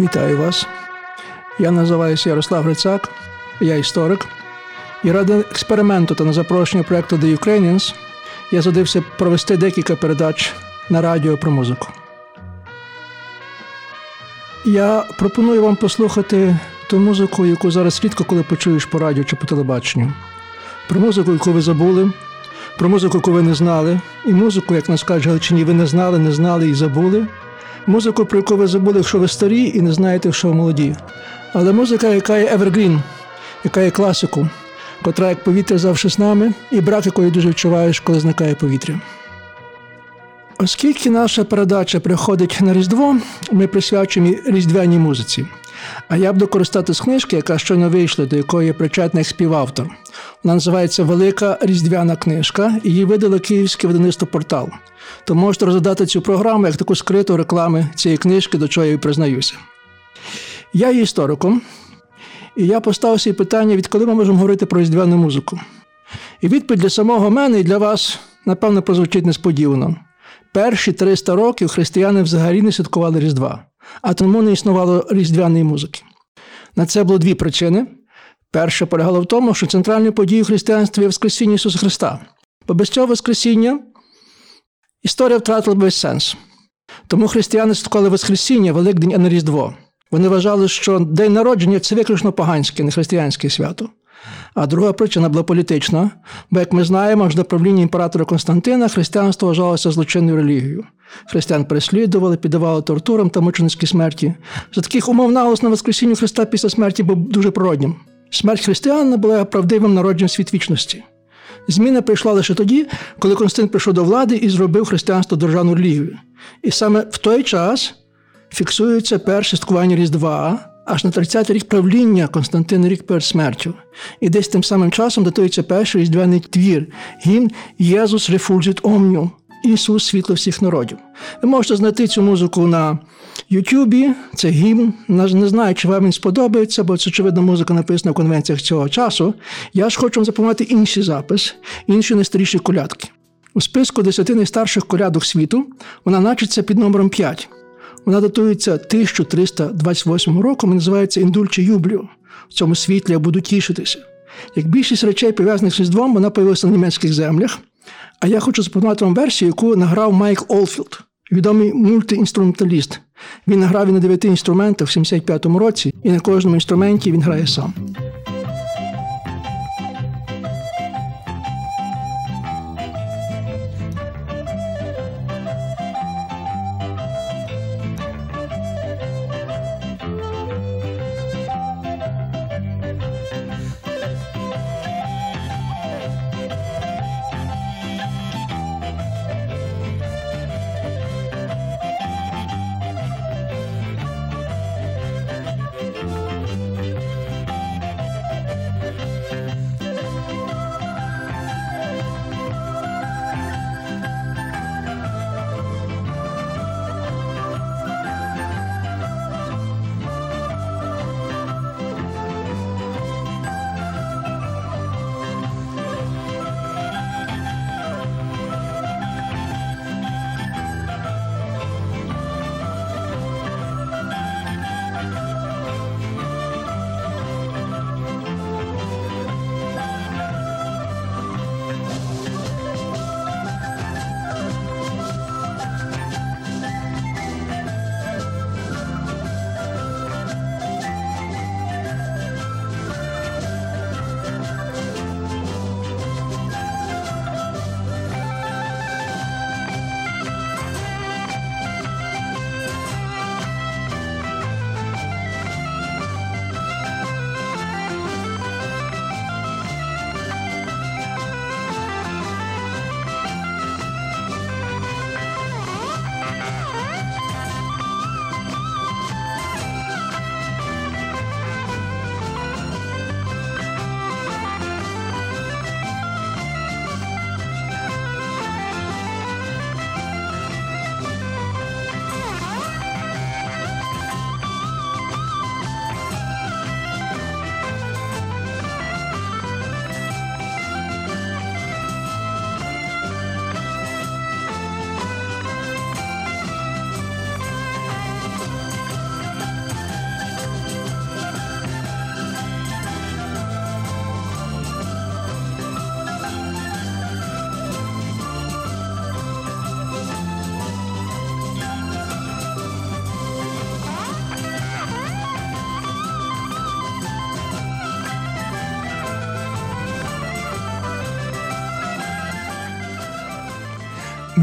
Вітаю вас. Я називаюся Ярослав Грицак, я історик. І ради експерименту та на запрошення проєкту The Ukrainians я задився провести декілька передач на радіо про музику. Я пропоную вам послухати ту музику, яку зараз рідко коли почуєш по радіо чи по телебаченню. Про музику, яку ви забули, про музику, яку ви не знали, і музику, як нас кажуть Галичині, ви не знали, не знали і забули. Музику, про яку ви забули, якщо ви старі і не знаєте, що ви молоді. Але музика, яка є evergreen, яка є класику, котра як повітря завжди з нами, і брак якої дуже відчуваєш, коли зникає повітря. Оскільки наша передача приходить на Різдво, ми присвячуємо різдвяній музиці. А я буду користати з книжки, яка щойно вийшла, до якої є причетний співавтор. Вона називається Велика Різдвяна книжка, її видало Київське видавництво портал. То можете розглядати цю програму як таку скриту рекламу цієї книжки, до чого я і признаюся. Я є істориком, і я поставив собі питання, відколи ми можемо говорити про різдвяну музику. І відповідь для самого мене і для вас, напевно, прозвучить несподівано. Перші 300 років християни взагалі не святкували Різдва, а тому не існувало різдвяної музики. На це було дві причини. Перша полягала в тому, що центральною подією християнства є Воскресіння Ісуса Христа. Бо без цього Воскресіння історія втратила весь сенс. Тому християни святкували Воскресіння, Великдень, а не Різдво. Вони вважали, що день народження це виключно поганське, не християнське свято. А друга причина була політична, бо, як ми знаємо, до правління імператора Константина християнство вважалося злочинною релігією. Християн переслідували, піддавали тортурам та мученицькій смерті. За таких умов наголос на Воскресінню Христа після смерті був дуже природнім. Смерть християн була правдивим народженням світ вічності. Зміна прийшла лише тоді, коли Константин прийшов до влади і зробив християнство державну релігію. І саме в той час фіксується перше святкування Різдва, аж на 30-й рік правління Константина рік перед смертю. І десь тим самим часом датується перший різдвяний твір гімн Єзус рефульжит омню. Ісус світло всіх народів. Ви можете знайти цю музику на Ютубі, це гімн. Не знаю, чи вам він сподобається, бо це, очевидно, музика написана в конвенціях цього часу. Я ж хочу вам запропонувати інший запис, інші найстаріші колядки. У списку десяти найстарших колядок світу вона значиться під номером 5. Вона датується 1328 роком і називається In dulci jubilo. В цьому світлі я буду тішитися. Як більшість речей, пов'язаних з Різдвом, вона появилася на німецьких землях. А я хочу запропонувати вам версію, яку награв Майк Олфілд, відомий мультиінструменталіст. Він награв і на дев'яти інструментах в 75-му році, і на кожному інструменті він грає сам.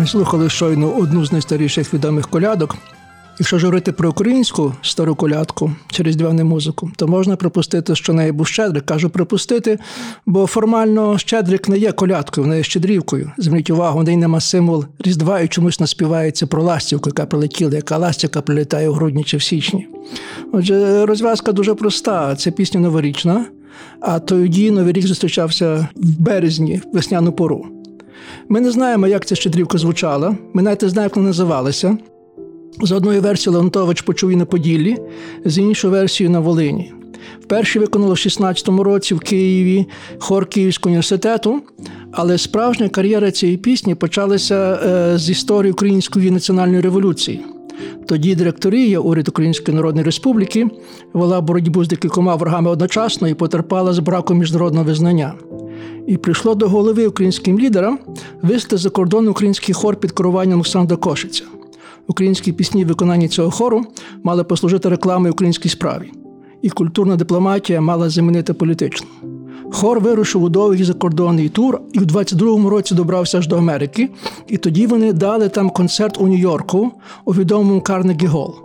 Слухали щойно одну з найстаріших відомих колядок. Якщо ж говорити про українську стару колядку через різдвяну музику, то можна припустити, що неї був щедрик. Кажу припустити, бо формально щедрик не є колядкою, вона є щедрівкою. Зверніть увагу, в неї нема символ Різдва і чомусь наспівається про ластівку, яка прилетіла, яка ластівка прилітає у грудні чи в січні. Отже, розв'язка дуже проста. Це пісня новорічна, а тоді Новий рік зустрічався в березні, в весняну пору. Ми не знаємо, як ця щедрівка звучала, ми навіть не знаємо, як вона називалася. За одною версією Леонтович почув її на Поділлі, з іншою версією на Волині. Вперше виконало в 16-му році в Києві хор Київського університету, але справжня кар'єра цієї пісні почалася е, з історії Української національної революції. Тоді директорія уряд Української Народної Республіки вела боротьбу з декількома ворогами одночасно і потерпала з браком міжнародного визнання. І прийшло до голови українським лідерам вести за кордон український хор під керуванням Олександра Кошиця. Українські пісні в виконанні цього хору мали послужити рекламою українській справі, і культурна дипломатія мала замінити політичну. Хор вирушив у довгий закордонний тур і в 22-му році добрався аж до Америки. І тоді вони дали там концерт у Нью-Йорку у відомому Карнегі Гол.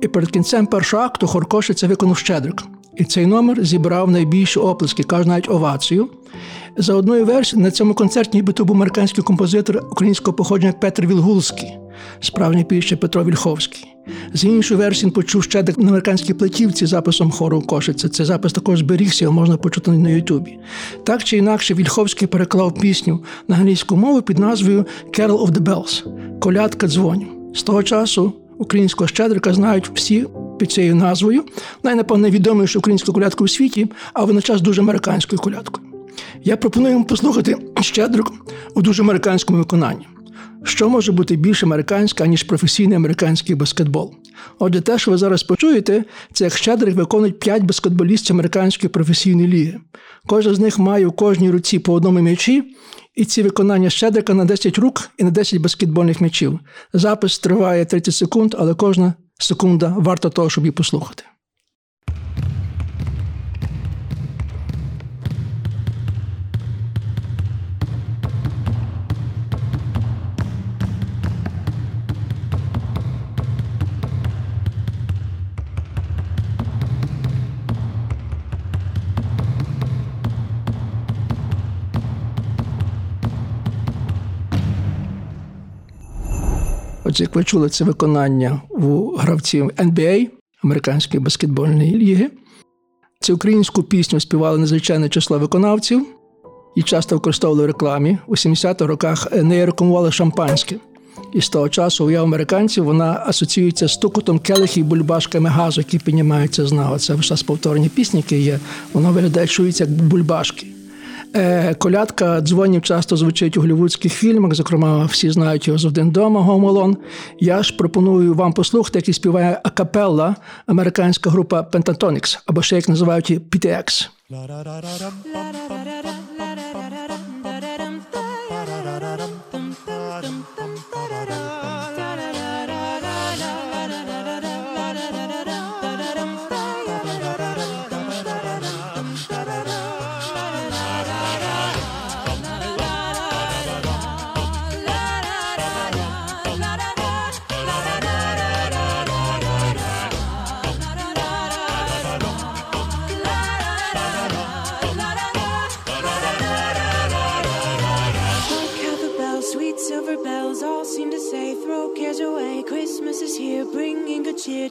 І перед кінцем першого акту хор Кошиця виконав Щедрик. І цей номер зібрав найбільші оплески, каже навіть овацію. За одною версією, на цьому концерті нібито був американський композитор українського походження Петр Вілгулський, справжній піще Петро Вільховський. З іншої версії він почув ще на американській платівці записом хору Кошиця. Це запис також зберігся, його можна почути на Ютубі. Так чи інакше, Вільховський переклав пісню на англійську мову під назвою «Carol of the Bells» Колядка дзвоню. З того часу українського щедрика знають всі під цією назвою. Найвідоміша українська колядка у світі, а водночас дуже американською колядкою. Я пропоную вам послухати щедрик у дуже американському виконанні. Що може бути більш американське, ніж професійний американський баскетбол? Отже, те, що ви зараз почуєте, це як щедрик виконують 5 баскетболістів американської професійної ліги. Кожен з них має у кожній руці по одному м'ячі, і ці виконання щедрика на 10 рук і на 10 баскетбольних м'ячів. Запис триває 30 секунд, але кожна секунда варта того, щоб її послухати. Отже, як ви чули, це виконання у гравців NBA, американської баскетбольної ліги. Цю українську пісню співали надзвичайне число виконавців і часто використовували в рекламі. У 70-х роках нею рекламували шампанське. І з того часу у американців вона асоціюється з стукотом келихів і бульбашками газу, які піднімаються з нагу. Це вся повторні пісні, які є. Воно виглядає, чується як бульбашки. Е, колядка дзвонів часто звучить у голівудських фільмах, зокрема, всі знають його з один дома Гомолон. Я ж пропоную вам послухати, який співає акапелла американська група Pentatonix, або ще як називають її PTX.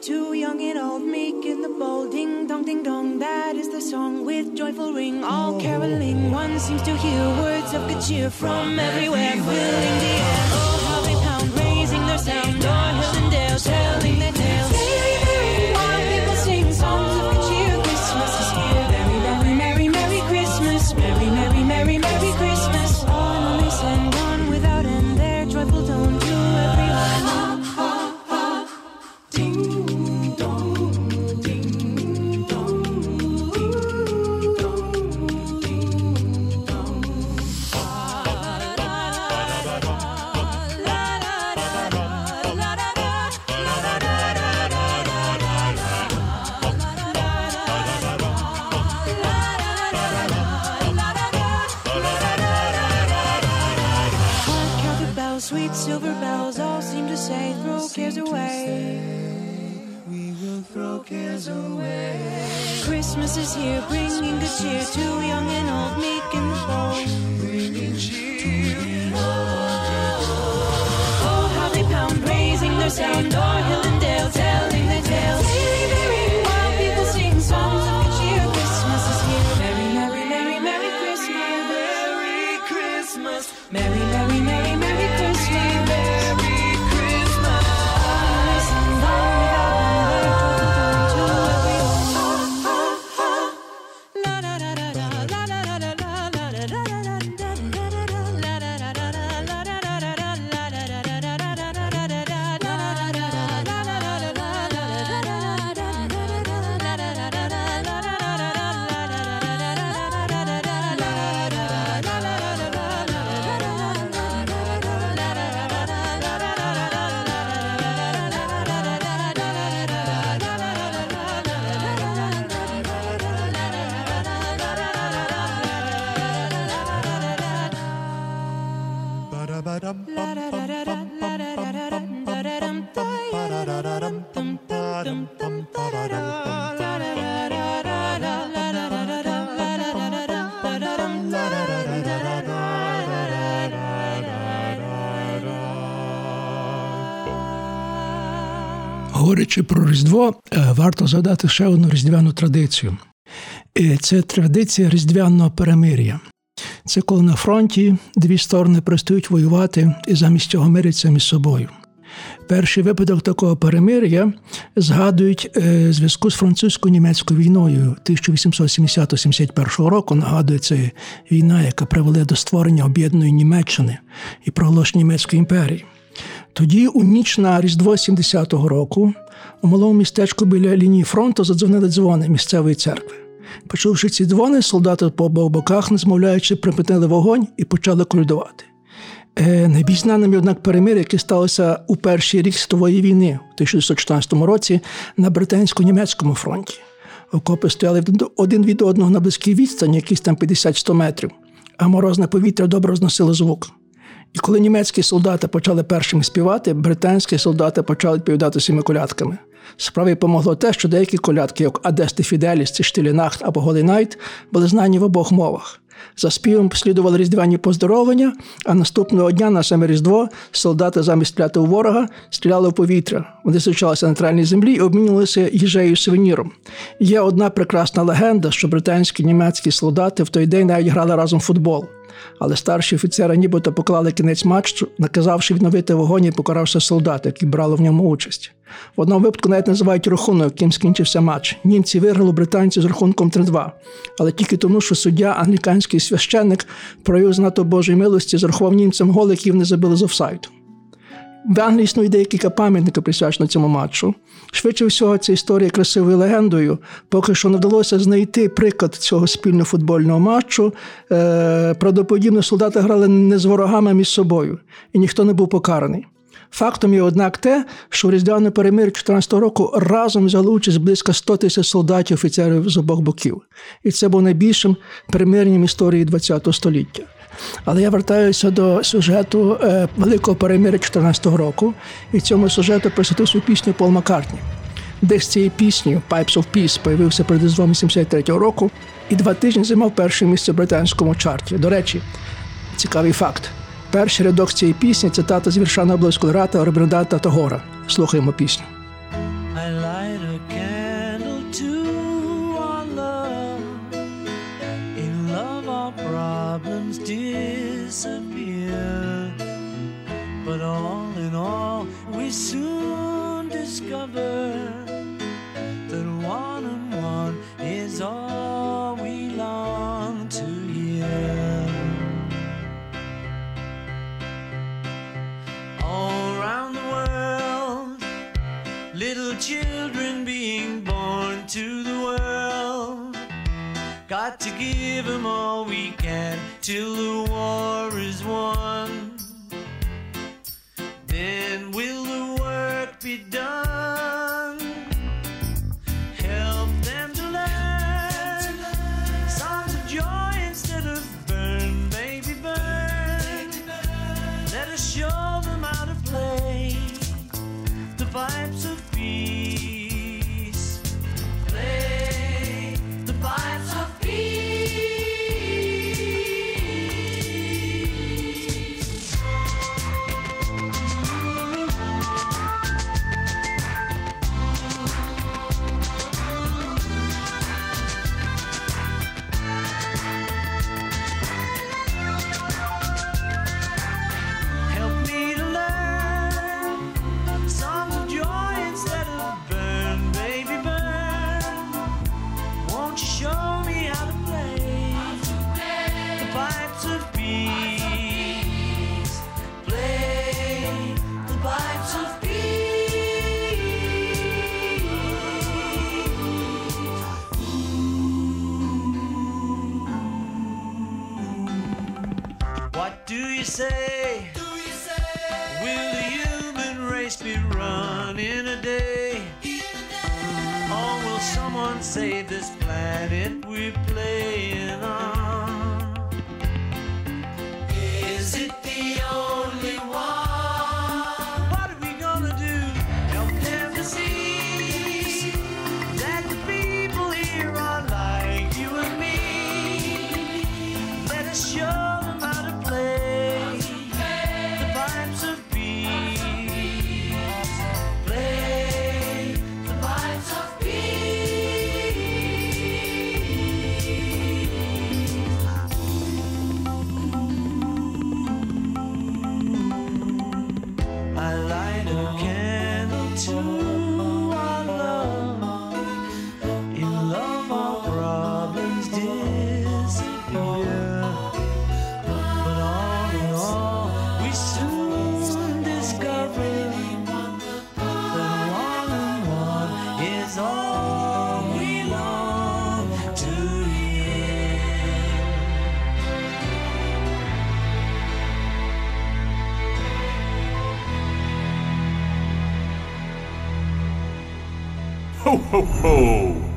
Cheer to young and old, meek and the bold. Ding dong, ding dong, that is the song with joyful ring. All caroling, one seems to hear words of good cheer from everywhere, filling the air. Oh, how they pound, raising their sound, o'er hill and dale, telling you. Говорячи про Різдво, е, варто згадати ще одну різдвяну традицію. Це традиція різдвяного перемир'я. Це коли на фронті дві сторони перестають воювати і замість цього миряться між собою. Перший випадок такого перемир'я згадують е, зв'язку з французько-німецькою війною 1870-71 року. Нагадує, це війна, яка привела до створення об'єднаної Німеччини і проголошення німецької імперії. Тоді, у ніч на Різдво 70-го року, у малому містечку біля лінії фронту задзвонили дзвони місцевої церкви. Почувши ці дзвони, солдати по боках, не змовляючи, припинили вогонь і почали колюдувати. Е, найбільш знаним, однак, перемир, яке сталося у перший рік світової війни у 1914 році на британсько-німецькому фронті. Окопи стояли один від одного на близькій відстані, якісь там 50-100 метрів, а морозне повітря добре розносило звук. І коли німецькі солдати почали першими співати, британські солдати почали відповідати своїми колядками. Справі помогло те, що деякі колядки, як Адести Фіделіс, чи Штилінахт або Голий були знані в обох мовах. За співом послідували різдвяні поздоровлення, а наступного дня на саме Різдво солдати замість стріляти у ворога стріляли в повітря. Вони зустрічалися на нейтральній землі і обмінювалися їжею сувеніром. Є одна прекрасна легенда, що британські німецькі солдати в той день навіть грали разом в футбол. Але старші офіцери нібито поклали кінець матчу, наказавши відновити вогонь і покарався солдат, які брали в ньому участь. В одному випадку навіть називають рахунок, яким скінчився матч. Німці виграли британці з рахунком 3-2. Але тільки тому, що суддя, англіканський священник, проявив знато Божої милості, зарахував німцям гол, який вони забили з офсайду. В Англії існує декілька пам'ятників присвячено цьому матчу. Швидше всього, ця історія красивою легендою. Поки що не вдалося знайти приклад цього спільного футбольного матчу. Е, Правдоподібно солдати грали не з ворогами а між собою, і ніхто не був покараний. Фактом є, однак, те, що в різдвяне перемир'я 2014 року разом взяли участь близько 100 тисяч солдатів офіцерів з обох боків. І це був найбільшим примиренням історії ХХ століття. Але я вертаюся до сюжету е, Великого перемир'я 2014 року, і цьому сюжету присвятив свою пісню Пол Маккартні. Десь цієї пісні Pipes of Peace появився перед різдвом 73-го року і два тижні займав перше місце в британському чарті. До речі, цікавий факт. Перший рядок цієї пісні цитата з вірша Нобелевського лауреата Рабіндрната Тагора. Слухаємо пісню. Give them all we can till the war is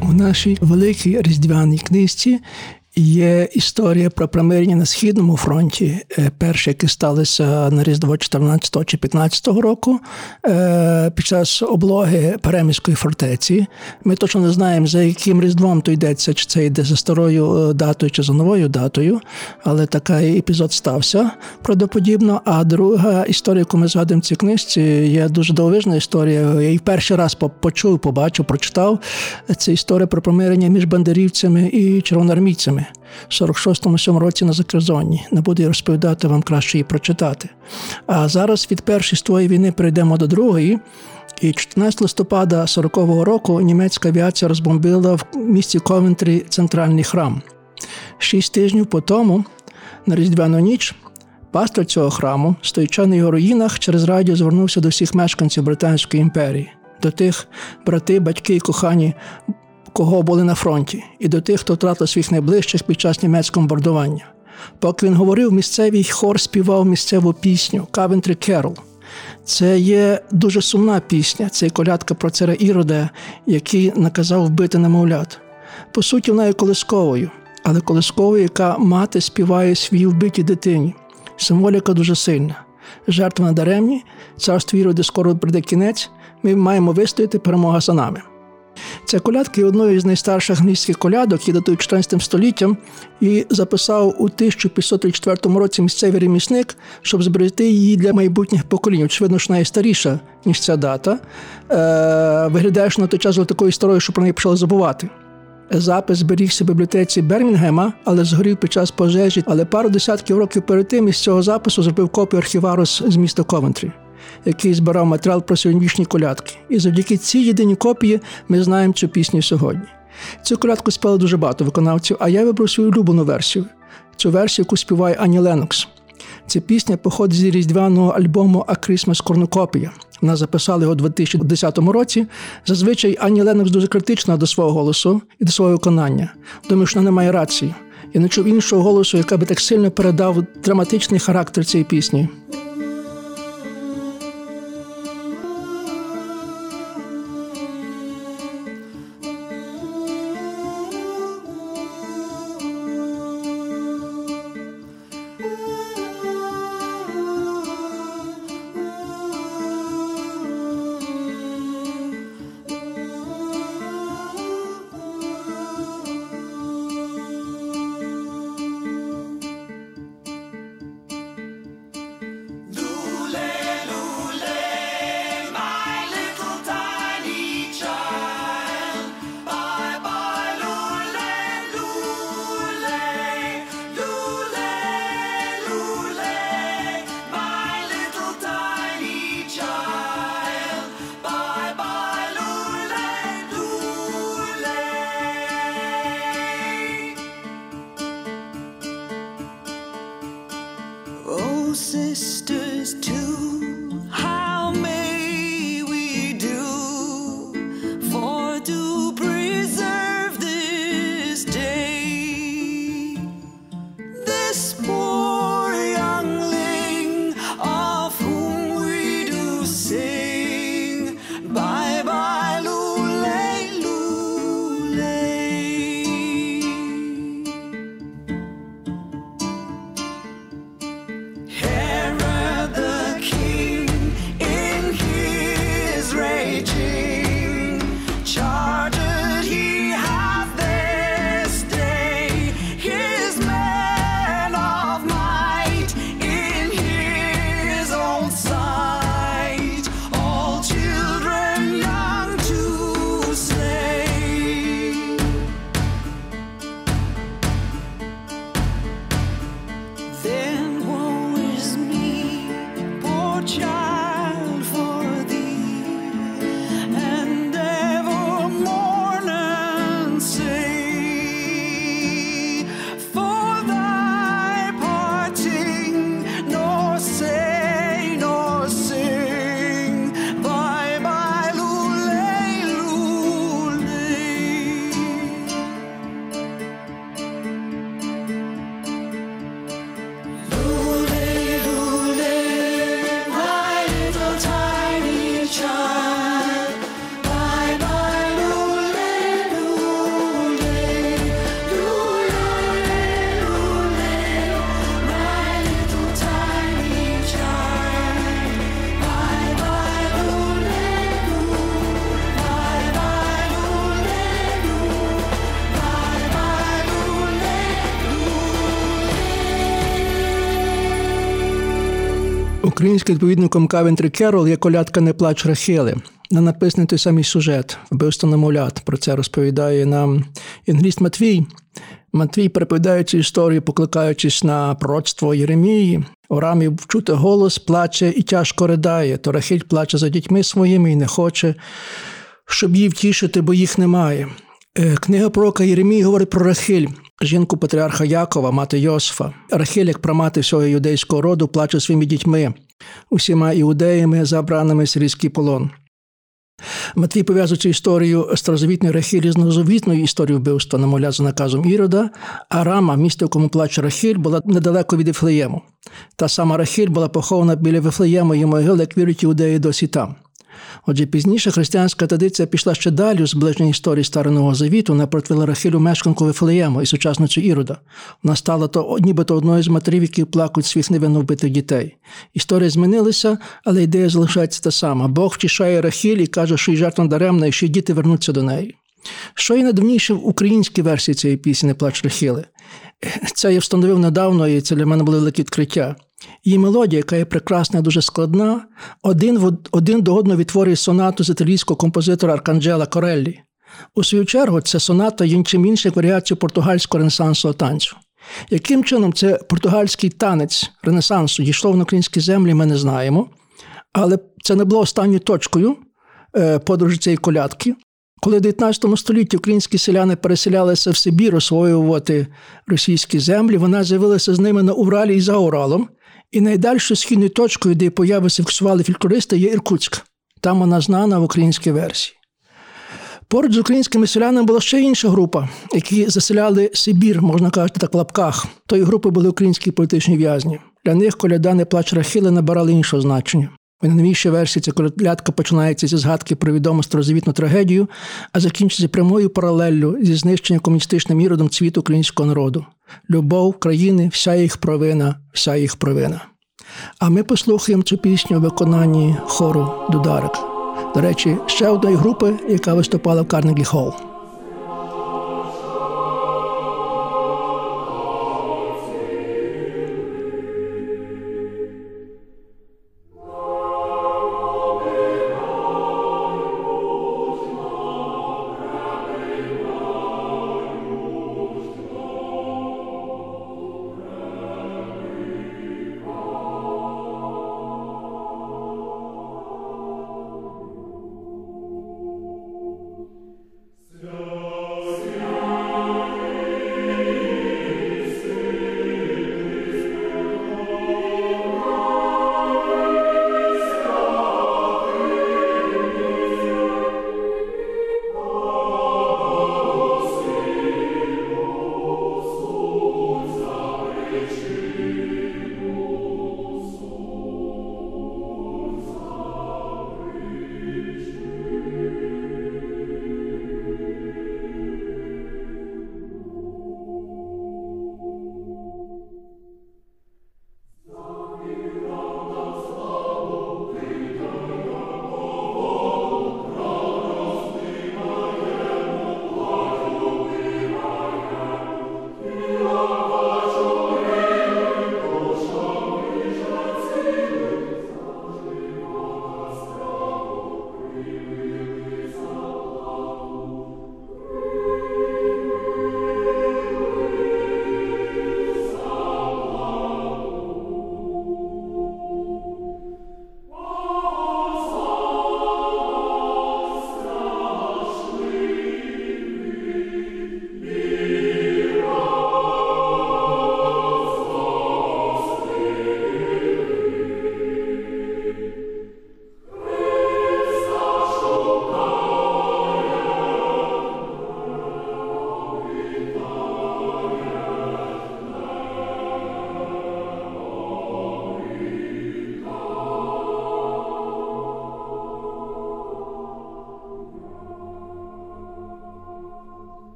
У нашій великій різдвяній книжці є історія про примирення на східному фронті. Е, Перше, яке сталося на Різдво 14 чи 15 року е, під час облоги Переміської фортеці. Ми точно не знаємо, за яким різдвом то йдеться, чи це йде за старою е, датою, чи за новою датою, але такий епізод стався правдоподібно. А друга історія, яку ми згадуємо в цій книжці, є дуже дивовижна історія. Я її перший раз почув, побачив, прочитав. Це історія про примирення між бандерівцями і червоноармійцями 46-му році на Закерзонні. Не буду я розповідати, вам краще її прочитати. А зараз від першої світової війни перейдемо до другої. І 14 листопада 40-го року німецька авіація розбомбила в місті Ковентрі центральний храм. Шість тижнів по тому, на Різдвяну ніч, пастор цього храму, стоячи на його руїнах, через радіо звернувся до всіх мешканців Британської імперії, до тих брати, батьки і кохані, кого були на фронті, і до тих, хто втратив своїх найближчих під час німецького бомбардування. Поки він говорив, місцевий хор співав місцеву пісню Кавентрі Керол. Це є дуже сумна пісня. Це колядка про царя Ірода, який наказав вбити немовлят. По суті, вона є колисковою, але колисковою, яка мати співає свій вбитій дитині. Символіка дуже сильна. Жертви надаремні, царство Іроди скоро прийде кінець, ми маємо вистояти перемога за нами. Ця колядка є одною з найстарших англійських колядок, які датують 14 століттям, і записав у 1534 році місцевий ремісник, щоб зберегти її для майбутніх поколінь. Очевидно, що вона є старіша, ніж ця дата. Е, Виглядає, що на той час такою старою, що про неї почали забувати. Запис зберігся в бібліотеці Бермінгема, але згорів під час пожежі. Але пару десятків років перед тим із цього запису зробив копію архіварус з міста Ковентрі, який збирав матеріал про середньовічні колядки. І завдяки цій єдиній копії ми знаємо цю пісню сьогодні. Цю колядку спели дуже багато виконавців, а я вибрав свою улюблену версію. Цю версію, яку співає Ані Ленокс. Ця пісня походить з різдвяного альбому «A Christmas Cornucopia». Вона записала його у 2010 році. Зазвичай Ані Ленокс дуже критична до свого голосу і до свого виконання. Думаю, що вона не має рації. Я не чув іншого голосу, яка би так сильно передав драматичний характер цієї пісні. Українським відповідником Кавентрі Керол є колядка Не плач Рахили. На написаний той самий сюжет, вбивство намовлят. Про це розповідає нам інгліст Матвій. Матвій, переповідає цю історію, покликаючись на пророцтво Єремії, у рамі вчути голос, плаче і тяжко ридає. То Рахиль плаче за дітьми своїми і не хоче, щоб її втішити, бо їх немає. Е, Книга пророка Єремії говорить про Рахиль, жінку патріарха Якова, мати Йосифа. Рахиль, як прамати всього юдейського роду, плаче своїми дітьми, усіма іудеями, забраними сирійський полон. Матвій пов'язує цю історію старозавітної Рахілі з новозавітною історією вбивства намоля за наказом Ірода, а Рама, місто, в якому плаче Рахіль, була недалеко від Вифлеєму. Та сама Рахіль була похована біля Вифлеєму і могили, як вірять іудеї досі там. Отже, пізніше християнська традиція пішла ще далі у зближеній історії Старого Завіту, вона протвила Рахилю мешканку Вифлеєму і сучасницю Ірода. Вона стала то нібито одною з матерів, які плакуть своїх невинно вбитих дітей. Історія змінилася, але ідея залишається та сама. Бог втішає Рахиль і каже, що її жертва даремна, і що її діти вернуться до неї. Що є найдавніше в українській версії цієї пісні «Не плач Рахили? Це я встановив недавно, і це для мене було велике відкриття. Її мелодія, яка є прекрасна, дуже складна, один один до одного відтворює сонату з італійського композитора Арканджела Кореллі. У свою чергу, це соната є чим інше як варіацію португальського ренесансового танцю. Яким чином це португальський танець Ренесансу дійшло на українські землі, ми не знаємо. Але це не було останньою точкою е, подорожі цієї колядки. Коли в 19 столітті українські селяни переселялися в Сибір освоювати російські землі, вона з'явилася з ними на Уралі і за Уралом. І найдальшою східною точкою, де появився фіксували фільклористи, є Іркутськ. Там вона знана в українській версії. Поруч з українськими селянами була ще інша група, які заселяли Сибір, можна казати, так в лапках. Тої групи були українські політичні в'язні. Для них коляда не плач Рахили набирали іншого значення. В найновішій версії ця колядка починається зі згадки про відому старозавітну трагедію, а закінчується прямою паралеллю зі знищенням комуністичним іродом цвіту українського народу. Любов країни, вся їх провина, вся їх провина. А ми послухаємо цю пісню у виконанні хору Дударик. До речі, ще одної групи, яка виступала в Карнегі Холл.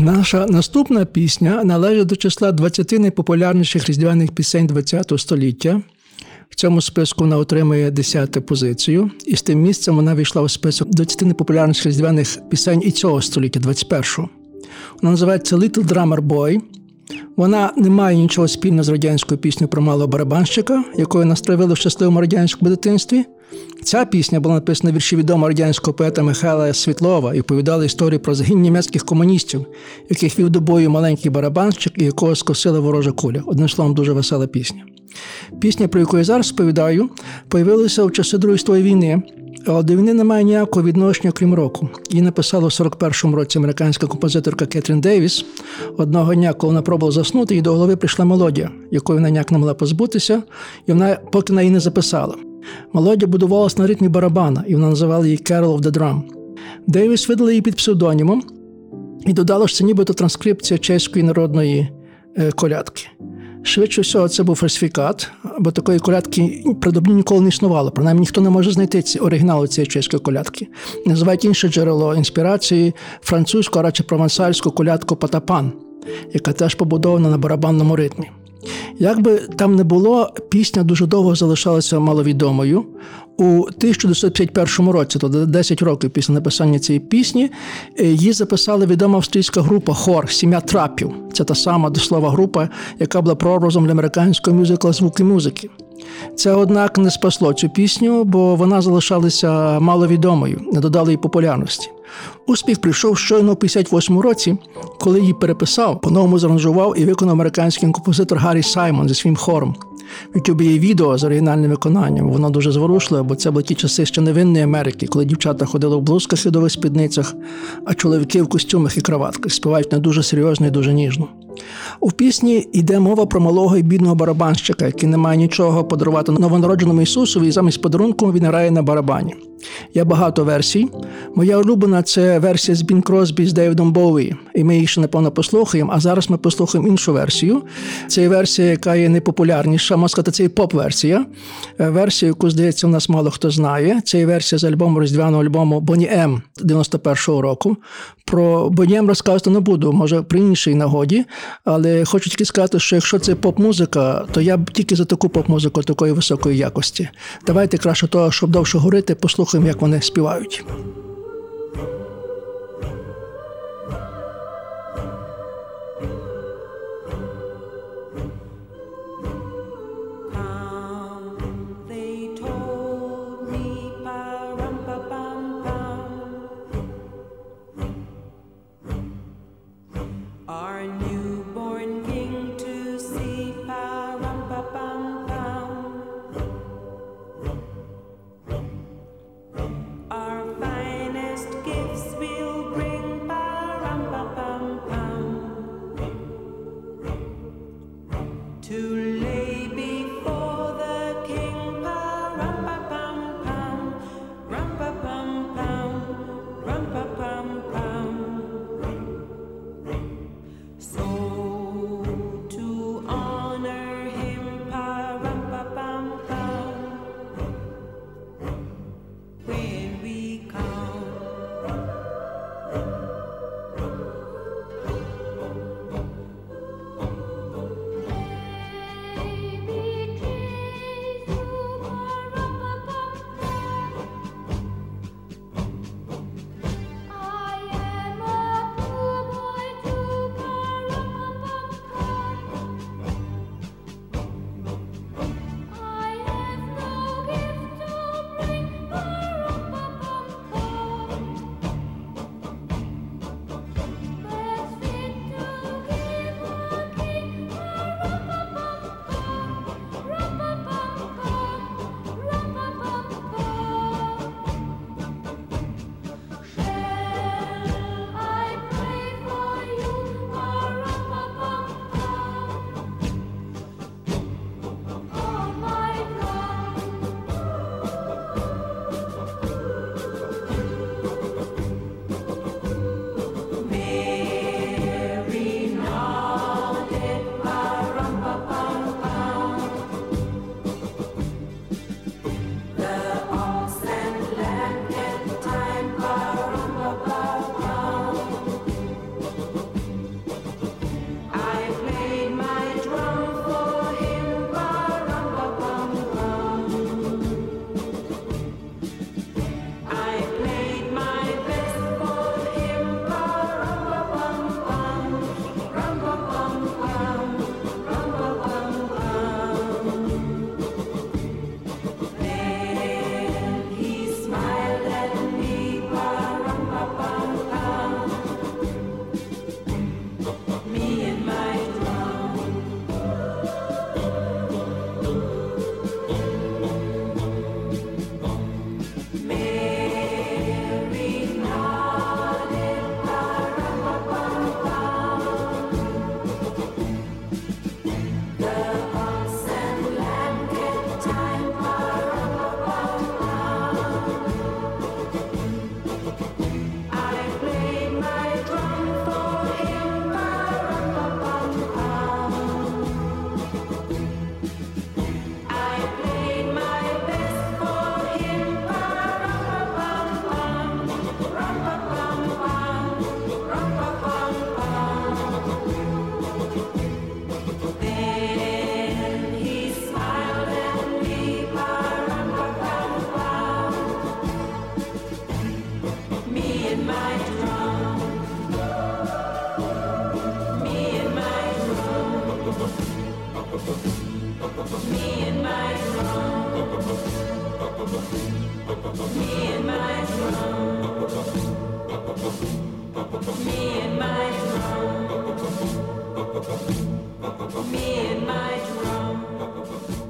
Наша наступна пісня належить до числа 20 найпопулярніших різдвяних пісень ХХ століття. В цьому списку вона отримує 10 позицію, і з тим місцем вона війшла у список 20 найпопулярніших різдвяних пісень і цього століття, 21-го. Вона називається Little Drummer Boy. Вона не має нічого спільного з радянською піснею про малого барабанщика, якою нас травили в щасливому радянському дитинстві. Ця пісня була написана вірші відомого радянського поета Михайла Світлова і оповідала історію про загін німецьких комуністів, яких вів до бою маленький барабанщик і якого скосила ворожа куля. Одним словом, дуже весела пісня. Пісня, про яку я зараз сповідаю, появилася в часи Другої світової війни, до війни немає ніякого відношення, крім року. Її написала в 41-му році американська композиторка Кетрін Дейвіс. Одного дня, коли вона пробувала заснути, їй до голови прийшла мелодія, якої вона ніяк не могла позбутися, і вона поки на її не записала. Мелодія будувалася на ритмі барабана, і вона називала її Carol of the Drum. Дейвіс видала її під псевдонімом і додала, що це нібито транскрипція чеської народної е, колядки. Швидше всього, це був фальсифікат, бо такої колядки придобні ніколи не існувало. Принаймні ніхто не може знайти ці оригінали цієї чеської колядки. Називають інше джерело інспірації французьку, а радше провансальську колядку Патапан, яка теж побудована на барабанному ритмі. Як би там не було, пісня дуже довго залишалася маловідомою. У 1951 році, тобто 10 років після написання цієї пісні, е, її записала відома австрійська група Хор Сім'я трапів. Це та сама до слова група, яка була прообразом для американського мюзикла звуки музики. Це, однак, не спасло цю пісню, бо вона залишалася маловідомою, не додала їй популярності. Успіх прийшов щойно у 58 році, коли її переписав, по-новому заранжував і виконав американський композитор Гаррі Саймон зі своїм хором. В YouTube є відео з оригінальним виконанням. Воно дуже зворушливе, бо це були ті часи ще невинної Америки, коли дівчата ходили в блузках і довгих спідницях, а чоловіки в костюмах і краватках співають не дуже серйозно і дуже ніжно. У пісні йде мова про малого і бідного барабанщика, який не має нічого подарувати новонародженому Ісусові, і замість подарунку він грає на барабані. Є багато версій. Моя улюблена це версія з Бін Кросбі з Дейвідом Боуї, і ми її ще напевно послухаємо. А зараз ми послухаємо іншу версію. Це версія, яка є найпопулярніша, можна сказати, це і поп-версія. Е, версія, яку, здається, у нас мало хто знає. Це є версія з альбому різдвяного альбому Боні М 91-го року. Про Боні М розказувати не буду, може при іншій нагоді. Але хочу тільки сказати, що якщо це поп-музика, то я б тільки за таку поп-музику такої високої якості. Давайте краще того, щоб довше говорити, послухаємо, як вони співають.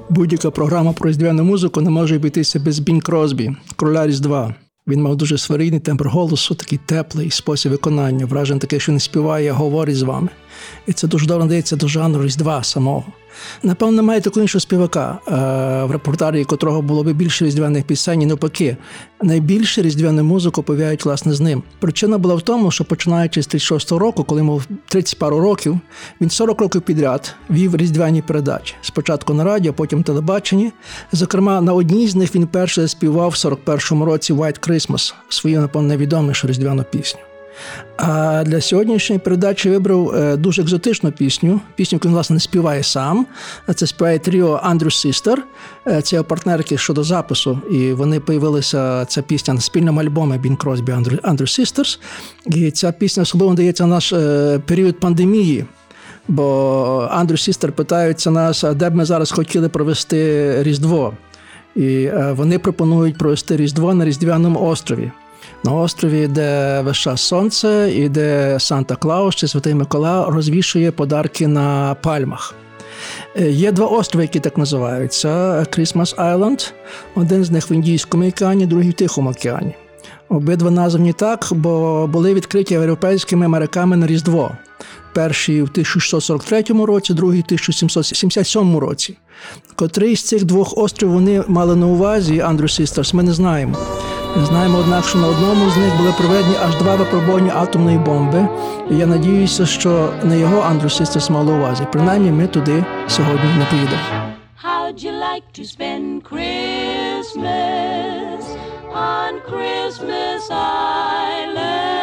Будь-яка програма про різдвяну музику не може обійтися без Бінг Кросбі, короля Різдва. Він мав дуже сварійний тембр голосу, такий теплий спосіб виконання. Враження таке, що не співає, а говорить з вами. І це дуже добре надається до жанру Різдва самого. Напевно, немає такого іншого співака, е, в репортарі котрого було б більше різдвяних пісень, і навпаки. Найбільше різдвяну музику пов'яють власне з ним. Причина була в тому, що починаючи з 36-го року, коли йому 30 пару років, він 40 років підряд вів різдвяні передачі. Спочатку на радіо, потім телебаченні. Зокрема, на одній з них він перше співав в 41-му році White Christmas, свою, напевно, найвідомішу різдвяну пісню. А для сьогоднішньої передачі вибрав е, дуже екзотичну пісню. Пісню, яку він власне не співає сам. Це співає тріо Андрю Систер. Е, Це його партнерки щодо запису. І вони появилися ця пісня на спільному альбомі Бін Кросбі Андрю Sisters. І ця пісня особливо дається в наш е, період пандемії. Бо Андрю Сістер питаються нас, де б ми зараз хотіли провести Різдво. І е, вони пропонують провести Різдво на Різдвяному острові. На острові, де час сонце, і де Санта Клаус чи Святий Микола розвішує подарки на пальмах. Е, Є два острови, які так називаються: Christmas Island. Один з них в Індійському океані, другий в Тихому океані. Обидва названі так, бо були відкриті європейськими моряками на Різдво. Перший в 1643 році, другий в 1777 році. Котрий з цих двох островів вони мали на увазі, Андрю Систерс, ми не знаємо. Ми знаємо, однак, що на одному з них були проведені аж два випробування атомної бомби. І я надіюся, що не його Андрю Систерс мало увазі. Принаймні, ми туди сьогодні не поїдемо. How'd you like to spend Christmas on Christmas Island?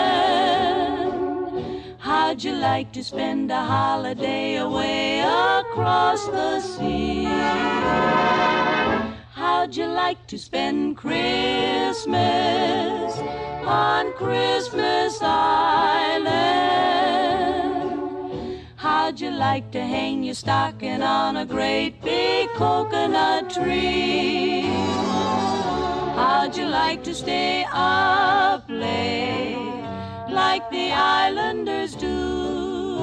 How'd you like to spend a holiday away across the sea? How'd you like to spend Christmas on Christmas Island? How'd you like to hang your stocking on a great big coconut tree? How'd you like to stay up late like the islanders do?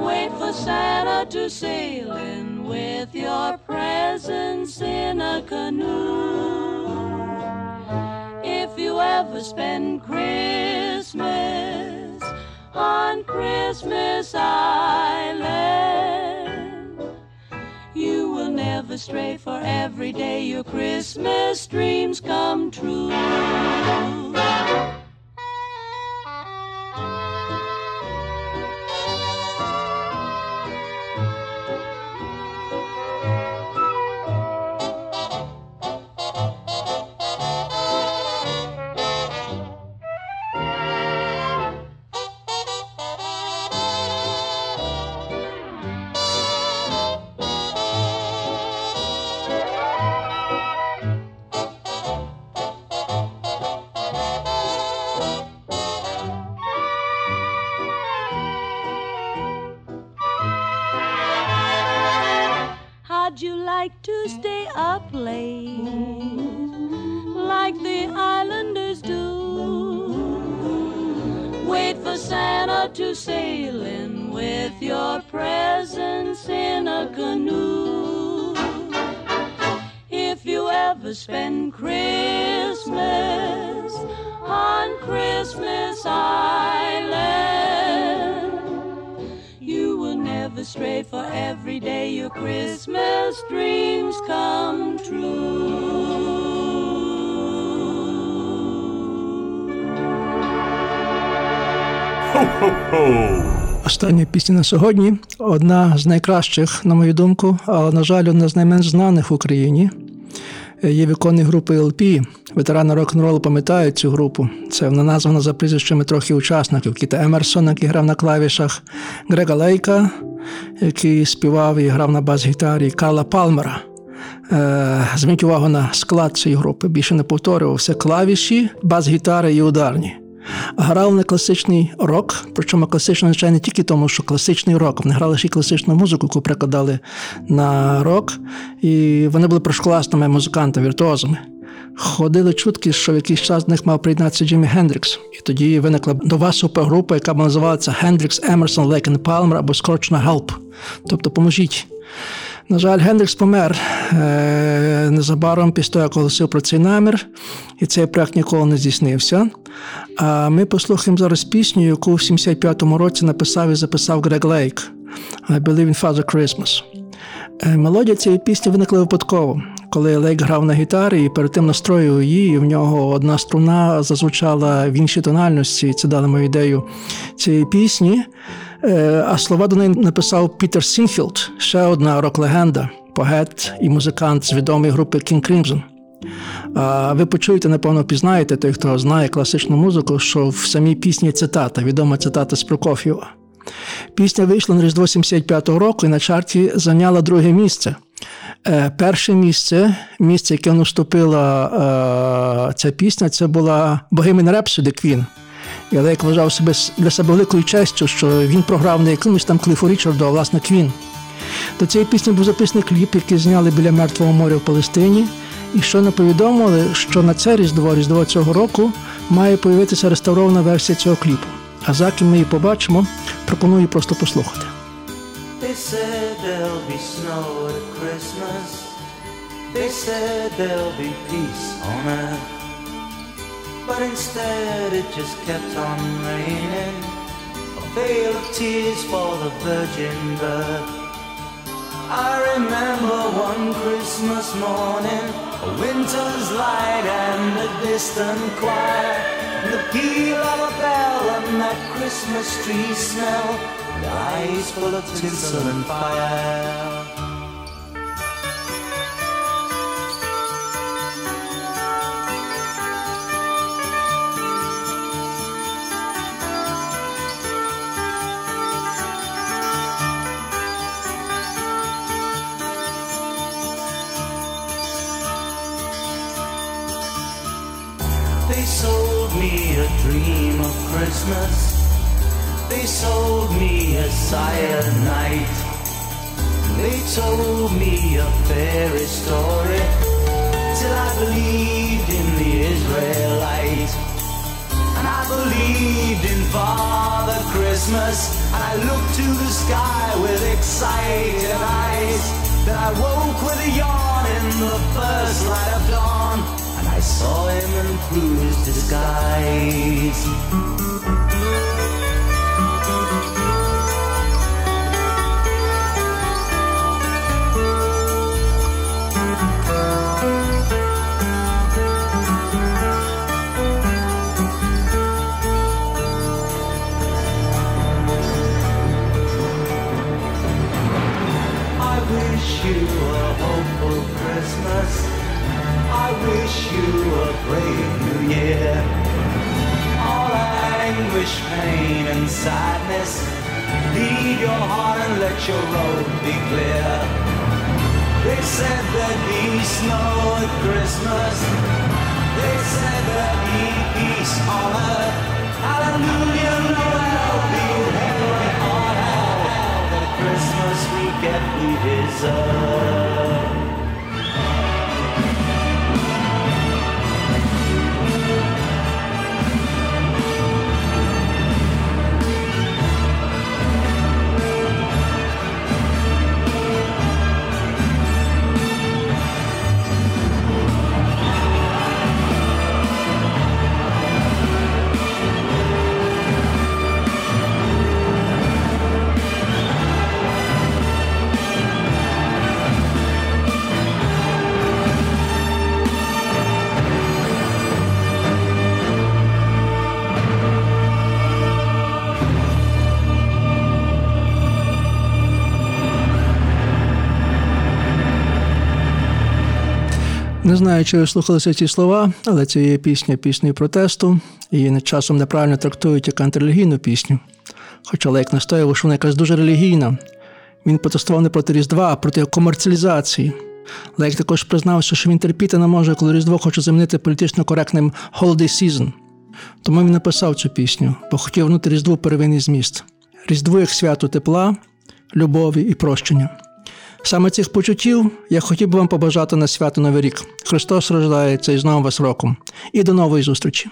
Wait for Santa to sail in with your presents in a canoe. If you ever spend Christmas on Christmas Island, you will never stray, for every day your Christmas dreams come true. Пісня на сьогодні одна з найкращих, на мою думку, але, на жаль, одна з найменш знаних в Україні. Є виконні групи LP. Ветерани рок-н-ролу пам'ятають цю групу. Це вона названа за прізвищами трохи учасників. Кіта Емерсон, який грав на клавішах, Грега Лейка, який співав і грав на бас-гітарі, Карла Палмера. Е, Зверніть увагу на склад цієї групи. Більше не повторювався клавіші, бас-гітари і ударні. Грали на класичний рок, причому класичний означає не тільки тому, що класичний рок. Вони грали ще й класичну музику, яку прикладали на рок. І вони були першокласними музикантами, віртуозами. Ходили чутки, що в якийсь час до них мав приєднатися Джиммі Хендрікс. І тоді виникла нова супергрупа, яка називалася Хендрікс Емерсон Лейк and Палмер або скорочено HELP. Тобто поможіть. На жаль, Гендрікс помер е, незабаром після того, як оголосив про цей намір, і цей проект ніколи не здійснився. А ми послухаємо зараз пісню, яку в 75-му році написав і записав Грег Лейк «I Believe in Father Christmas». Е, мелодія цієї пісні виникла випадково, коли Лейк грав на гітарі і перед тим настроював її, і в нього одна струна зазвучала в іншій тональності, це дало йому ідею цієї пісні. Е, а слова до неї написав Пітер Сінфілд, ще одна рок-легенда, поет і музикант з відомої групи King Crimson. А ви почуєте, напевно, пізнаєте, той, хто знає класичну музику, що в самій пісні цитата, відома цитата з Прокоф'єва. Пісня вийшла на Різдво 75-го року і на чарті зайняла друге місце. Е, перше місце, місце, яке наступила е, ця пісня, це була Bohemian Rhapsody Queen. І Олег вважав себе для себе великою честю, що він програв не якимось там Кліфу Річарду, а власне Квін. До цієї пісні був записаний кліп, який зняли біля Мертвого моря в Палестині. І що не повідомили, що на це різдво, різдво цього року, має появитися реставрована версія цього кліпу. А за ким ми її побачимо, пропоную просто послухати. They said there'll be snow at Christmas. They said there'll be peace on earth. But instead it just kept on raining. A veil of tears for the virgin birth. I remember one Christmas morning, a winter's light and a distant choir, the peal of a bell and that Christmas tree smell, and eyes full of tinsel and fire. Sold me a dream of Christmas. They sold me a silent night. They told me a fairy story till I believed in the Israelite. And I believed in Father Christmas. And I looked to the sky with excited eyes. Then I woke with a yawn in the first light of dawn. I saw him through his disguise. I wish you a hopeful Christmas. Wish you a brave new year. All anguish, pain, and sadness. Leave your heart and let your road be clear. They said there'd be snow at Christmas. They said there'd be peace on earth. Hallelujah, Noel, be heaven on hell. The Christmas we get, we deserve. Не знаю, чи ви слухалися ці слова, але це є пісня піснею протесту, і часом неправильно трактують як антирелігійну пісню. Хоча Лейк настоював, що вона якась дуже релігійна. Він протестував не проти Різдва, а проти комерціалізації. Лейк також признався, що він терпіти не може, коли Різдво хоче замінити політично коректним holiday season. Тому він написав цю пісню, бо хотів внути Різдву первинний зміст. Різдво як свято тепла, любові і прощення. Саме цих почуттів я хотів би вам побажати на свято Новий рік. Христос рождається і з новим вас роком. І до нової зустрічі!